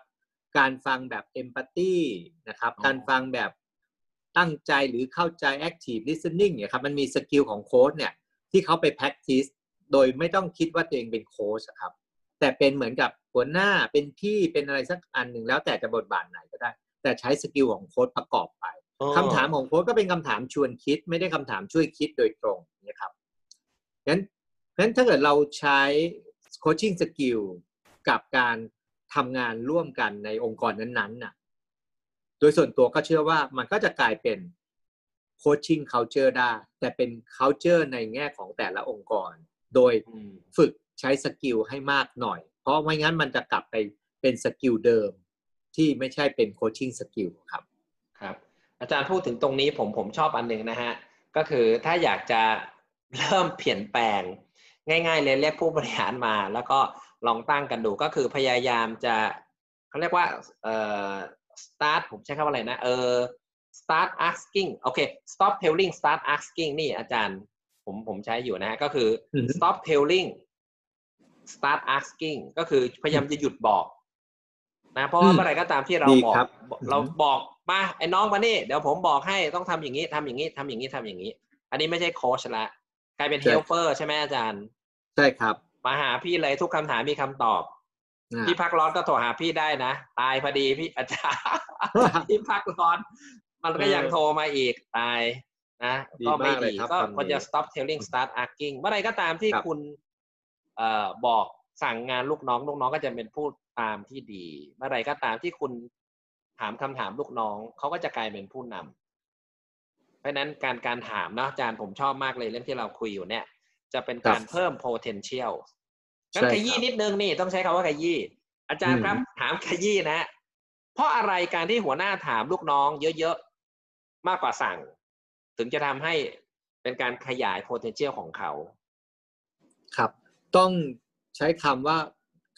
การฟังแบบ empathy นะครับอ๋อการฟังแบบตั้งใจหรือเข้าใจ active listening เนี่ยครับมันมี skill ของโค้ชเนี่ยที่เขาไป practice โดยไม่ต้องคิดว่าตัวเองเป็นโค้ชอะครับ แต่เป็นเหมือนกับหัวหน้าเป็นพี่เป็นอะไรสักอันหนึ่งแล้วแต่จะบทบาทไหนก็ได้ แต่ใช้ skill ของโค้ชประกอบไปอ๋อคำถามของโค้ชก็เป็นคำถามชวนคิด ไม่ได้คำถามช่วยคิดโดยตรงนะครับงั้นงั้นถ้าเกิดเราใช้ coaching skill กับการ ทำงานร่วมกันในองค์กรนั้นๆน่ะ โดยส่วนตัวก็เชื่อว่ามันก็จะกลายเป็น coaching culture ได้ แต่เป็น culture ในแง่ของแต่ละองค์กร โดยฝึกใช้ skill ให้มากหน่อย เพราะไม่งั้นมันจะกลับไปเป็น skill เดิมที่ไม่ใช่เป็น coaching skill ครับครับ อาจารย์พูดถึงตรงนี้ผมผมชอบอันหนึ่งนะฮะ ก็คือถ้าอยากจะเริ่มเปลี่ยนแปลง ง่าย ๆ เลยเรียกผู้บริหารมา แล้วก็ ลองตั้งกันดูก็คือพยายามจะเขาเรียกว่าเอ่อ start ผมใช้คำว่าอะไรนะเออ start asking โอเค stop telling start asking นี่อาจารย์ผมผมใช้อยู่นะฮะก็คือออฮึ stop telling start asking ก็คือพยายามจะหยุดบอกนะเพราะว่าอืมเมื่อไหร่ก็ตามที่เราดีบอกครับเราอือฮึบอกมาไอ้น้องมานี่เดี๋ยวผมบอกให้ต้องทำอย่างนี้ทำอย่างนี้ทำอย่างนี้ทำอย่างนี้ อันนี้ไม่ใช่โค้ชละกลายเป็นเฮลเปอร์ใช่ไหมอาจารย์ ใช่ครับ มาหาพี่เลยทุกคำถามมีคำตอบอ่าพี่พักร้อนก็โทรหาพี่ได้นะ ตายพอดีพี่อาจารย์พี่พักร้อน มันก็ยังเออโทรมาอีกตายนะดีก็ไม่มากเลยดีครับก็คำนี้ควรจะ stop telling start asking เมื่อไหรก็ตามที่ครับคุณเอ่อบอกสั่งงานลูกน้องลูกน้องก็จะเป็นผู้ตามที่ดี เมื่อไหรก็ตามที่คุณถามคำถามลูกน้องเขาก็จะกลายเป็นผู้นำเพราะฉะนั้นการการถามนะอาจารย์ผมชอบมากเลยเรื่องที่เราคุยอยู่เนี่ย จะเป็นการครับเพิ่ม potential งั้นใช่ขยี้ครับนิดนึงนี่ต้องใช้คำว่าขยี้อาจารย์อืมครับถามขยี้นะ เพราะอะไรการที่หัวหน้าถามลูกน้องเยอะๆ มากกว่าสั่ง ถึงจะทำให้เป็นการขยาย potential ของเขา ครับ ต้องใช้คำว่า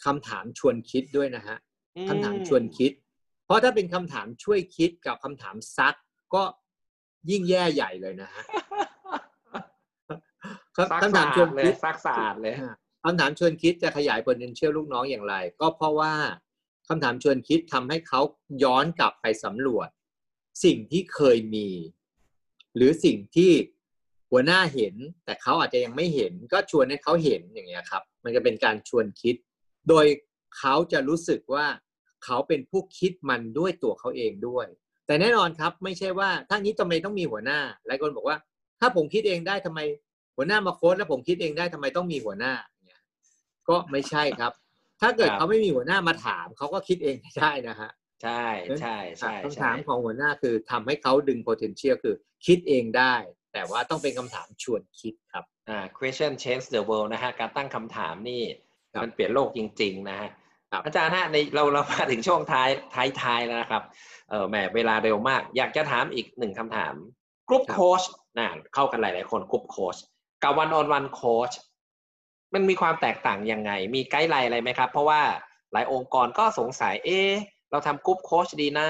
คำถามชวนคิดด้วยนะฮะอืมคำถามชวนคิด เพราะถ้าเป็นคำถามช่วยคิดกับคำถามซักก็ยิ่งแย่ใหญ่เลยนะฮะ ซักคำถามสะชอาวนดเลยคิดซักสะอาดเลยอ่าคำถามชวนคิดจะขยาย potential ลูกน้องอย่างไร ก็เพราะว่าคำถามชวนคิดทำให้เขาย้อนกลับไปสำรวจ สิ่งที่เคยมี หรือสิ่งที่หัวหน้าเห็น แต่เขาอาจจะยังไม่เห็น ก็ชวนให้เขาเห็นอย่างเงี้ยครับ มันจะเป็นการชวนคิด โดยเขาจะรู้สึกว่าเขาเป็นผู้คิดมันด้วยตัวเขาเองด้วย แต่แน่นอนครับ ไม่ใช่ว่าถ้างี้ทำไมต้องมีหัวหน้าหลายคนบอกว่า ถ้าผมคิดเองได้ทำไม หัวหน้ามาโค้ดแล้วผมคิดเองได้ทำไมต้องมีหัวหน้าเนี่ยก็ไม่ใช่ครับ ถ้าเกิดครับเขาไม่มีหัวหน้ามาถามเขาก็คิดเองไม่ได้นะฮะใช่ใช่ใช่คำใช่ถามของหัวหน้าคือทำให้เขาดึง potential คือคิดเองได้ แต่ว่าต้องเป็นคำถามชวนคิดครับอ่า question change the world นะฮะการตั้งคำถามนี่ครับมันเปลี่ยนโลกจริง ๆ นะฮะครับอาจารย์ฮะในเราเรามาถึงช่วงท้ายท้ายท้ายแล้วนะครับเออแหมเวลาเร็วมาก อยากจะถามอีกหนึ่งคำถาม group coach นะเข้ากันหลาย ๆ คน group coach กับ one on one coach มันมีความแตกต่างยังไง มี guideline อะไรไหมครับ เพราะว่าหลายองค์กรก็สงสัยเอ๊ะเราทำ group coach ดีนะ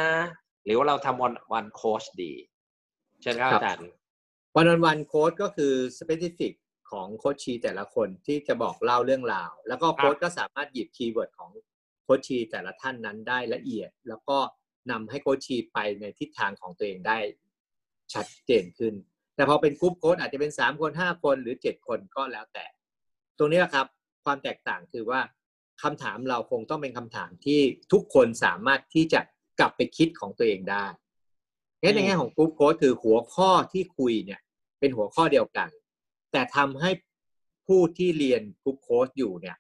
หรือว่าเราทำ one on one coach ดี เชิญครับครับอาจารย์ one on one coach ก็คือ specific ของ coachee แต่ละคนที่จะบอกเล่าเรื่องราว แล้วก็โค้ชก็สามารถหยิบ keyword ของ coachee แต่ละท่านนั้นได้ละเอียด แล้วก็นำให้ coachee ไปในทิศทางของตัวเองได้ชัดเจนขึ้น แต่พอเป็น group coach อาจจะเป็น 3 คน 5 คนหรือ 7 คนก็แล้วแต่ ตรงนี้แหละครับความแตกต่างคือว่าคำถามเราคงต้องเป็นคำถามที่ทุกคนสามารถที่จะกลับไปคิดของตัวเองได้งั้นในแง่ของ group coach คือหัวข้อที่คุยเนี่ยเป็นหัวข้อเดียวกัน แต่ทำให้ผู้ที่เรียนกรุ๊ปโค้ดอยู่เนี่ย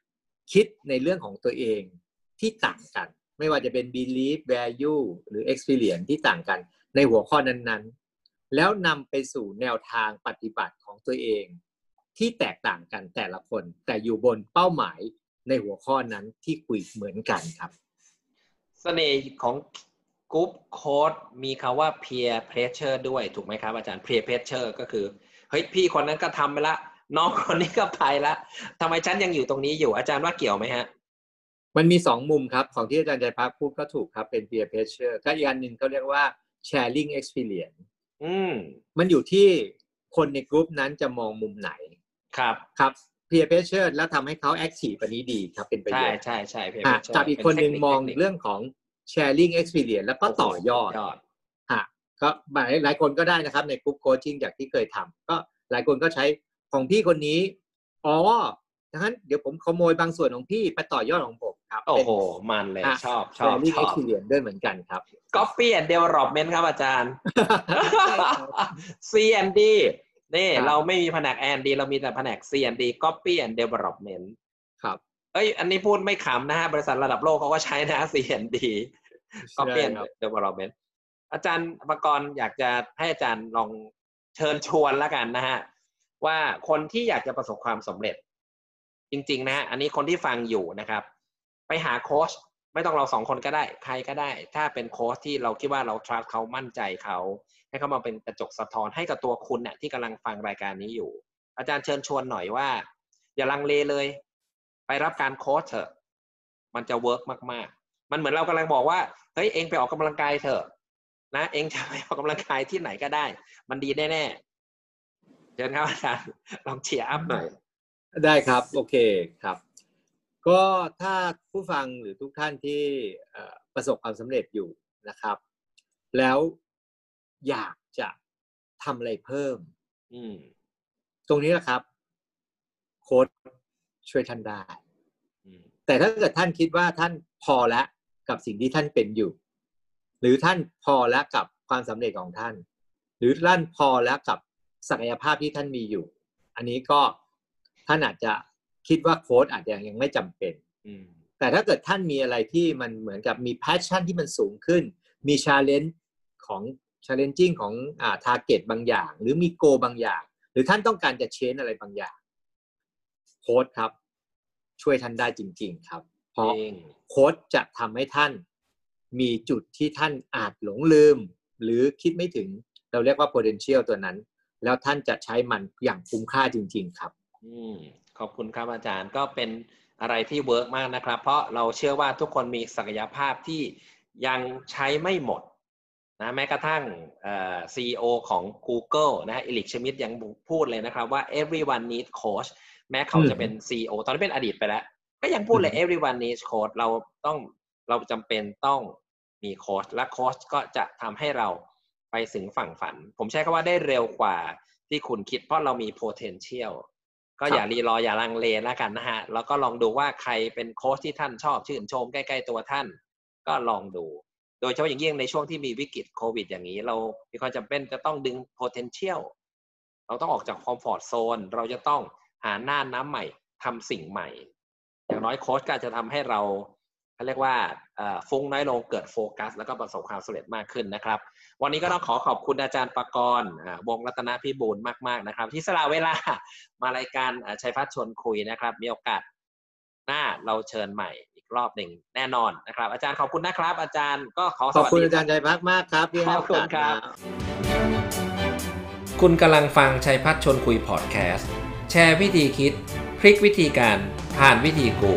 คิดในเรื่องของตัวเองที่ต่างกัน ไม่ว่าจะเป็น belief value หรือ experience ที่ต่างกัน ในหัวข้อนั้นๆ แล้วนำไปสู่แนวทางปฏิบัติของตัวเอง ที่แตกต่างกันแต่ละคน แต่อยู่บนเป้าหมายในหัวข้อนั้นที่คุยเหมือนกันครับเสน่ห์ของกรุ๊ปโค้ดมีคาว่า peer pressure ด้วยถูกไหมครับ อาจารย์ peer pressure ก็คือ เฮ้ยพี่คนนั้นก็ทำไปละน้องคนนี้ก็ไปละทำไมฉันยังอยู่ตรงนี้อยู่อาจารย์ว่าเกี่ยวไหมฮะ มันมีสองมุมครับ ของที่อาจารย์ใจพักพูดก็ถูกครับเป็น peer pressure ก็อีกอันหนึ่งเขาเรียกว่า sharing experience อืมมันอยู่ที่คนในกลุ่มนั้นจะมองมุมไหนครับครับ peer pressure แล้วทำให้เขา active อันนี้ดีครับเป็นประโยใช่ชน์ใช่ใช่ peer อะ pressure กับอีกเป็คนหนึ่งทคมองทคเรื่องของ sharing experience แล้วก็ต่อยอดยอดฮะก็หลายหลายคนก็ได้นะครับในกลุ่มโคชชิ่งจากที่เคยทำก็หลายคนก็ใช้ของพี่คนนี้ อ๋อดังนั้นเดี๋ยวผมขโมยบางส่วนของพี่ไปต่อยอดของผม ครับ โอ้โห มันเลยอะชอบ ชอบ sharing ชอบ experience ด้วยเหมือนกันครับ copy and development ครับอาจารย์ C&D นี่ครับเราไม่มีแผนก R&D เรามีแต่แผนก C&D copy and development ครับเอ้ย อันนี้พูดไม่ขำนะฮะ บริษัทระดับโลกเขาก็ใช้นะ CND ก็เปลี่ยนใช่ครับ development อาจารย์ประกรณ์อยากจะให้อาจารย์ลองเชิญชวนแล้วกันนะฮะ ว่าคนที่อยากจะประสบความสำเร็จจริง ๆ นะฮะ อันนี้คนที่ฟังอยู่นะครับ ไปหาโค้ชไม่ต้องเราสองคนก็ได้ ใครก็ได้ ถ้าเป็นโค้ชที่เราคิดว่าเรา trust เขามั่นใจเขา ให้เขามาเป็นกระจกสะท้อนให้กับตัวคุณเนี่ยที่กำลังฟังรายการนี้อยู่ อาจารย์เชิญชวนหน่อยว่า อย่าลังเลเลย ไปรับการโค้ชเถอะ มันจะ work มากๆ มันเหมือนเรากำลังบอกว่าเฮ้ยเองไปออกกำลังกายเถอะ นะ เองจะไปออกกำลังกายที่ไหนก็ได้ มันดีแน่ๆเชิญครับอาจารย์ลอง cheer up หน่อยได้ครับ โอเคครับ ก็ถ้าผู้ฟังหรือทุกท่านที่เอ่อประสบความสำเร็จอยู่นะครับ แล้วอยากจะทำอะไรเพิ่มอืมตรงนี้แหละครับ โค้ดช่วยท่านได้อืมแต่ถ้าเกิดท่านคิดว่าท่านพอแล้วกับสิ่งที่ท่านเป็นอยู่ หรือท่านพอแล้วกับความสำเร็จของท่าน หรือท่านพอแล้วกับศักยภาพที่ท่านมีอยู่ อันนี้ก็ท่านอาจจะ คิดว่าโค้ดอาจจะยังไม่จำเป็นอืมแต่ถ้าเกิดท่านมีอะไรที่มันเหมือนกับมีแพชชั่นที่มันสูงขึ้น มี challenge ของ challenging ของอ่า target บางอย่าง หรือมี goal บางอย่าง หรือท่านต้องการจะ change อะไรบางอย่าง โค้ชครับ ช่วยท่านได้จริง ๆ ครับ เพราะจริงโค้ชจะทำให้ท่านมีจุดที่ท่านอาจหลงลืม หรือคิดไม่ถึงเราเรียกว่า potential ตัวนั้น แล้วท่านจะใช้มันอย่างคุ้มค่าจริง ๆ ครับอืม ขอบคุณครับอาจารย์ก็เป็นอะไรที่ work มากนะครับ เพราะเราเชื่อว่าทุกคนมีศักยภาพที่ยังใช้ไม่หมดนะแม้กระทั่งเอ่อ CEO ของ Google นะอิลิกชมิดยังพูดเลยนะครับว่า everyone needs coach แม้เขาจะเป็น CEO ตอนนี้เป็นอดีตไปแล้ว ก็ยังพูดเลยอืม everyone needs coach เราต้องเราจำเป็นต้องมีโค้ชและโค้ชก็จะทำให้เราไปถึงฝั่งฝัน ผมใช้คำว่าได้เร็วกว่าที่คุณคิดเพราะเรามี potential ก็อย่ารีรออย่าลังเลแล้วกันนะฮะ แล้วก็ลองดูว่าใครเป็นโค้ชที่ท่านชอบชื่นชมใกล้ๆตัวท่าน ก็ลองดู โดยเฉพาะอย่างยิ่งในช่วงที่มีวิกฤตโควิด อย่างนี้ เรามีความจำเป็นจะต้องดึง potential เราต้องออกจากคอมฟอร์ z โซนเราจะต้องหาหน้าน้ำใหม่ทำสิ่งใหม่ อย่างน้อยโค้ชก็อาจจะทำให้เราเขาเรียกว่าฟุ้งน้อยลงเกิดโฟกัส แล้วก็ประสบความสำเร็จมากขึ้นนะครับ วันนี้ก็ต้องขอขอบคุณอาจารย์ปากรณ์อ่าวงรัตนพิบูลมาก ๆนะครับ ที่สละเวลามารายการอ่าชัยพัฒน์ชวนคุยนะครับ มีโอกาสหน้าเราเชิญใหม่อีกรอบหนึ่งแน่นอนนะครับ อาจารย์ขอบคุณนะครับ อาจารย์ก็ขอสขอบวัสคุณดีอาจารย์ใจพักมากครับที่ให้โอกาสขอบคุณครับมาคุณกำลังฟังชัยพัฒน์ชวนคุยพอดแคสต์แชร์วิธีคิด พลิกวิธีการผ่านวิธีกู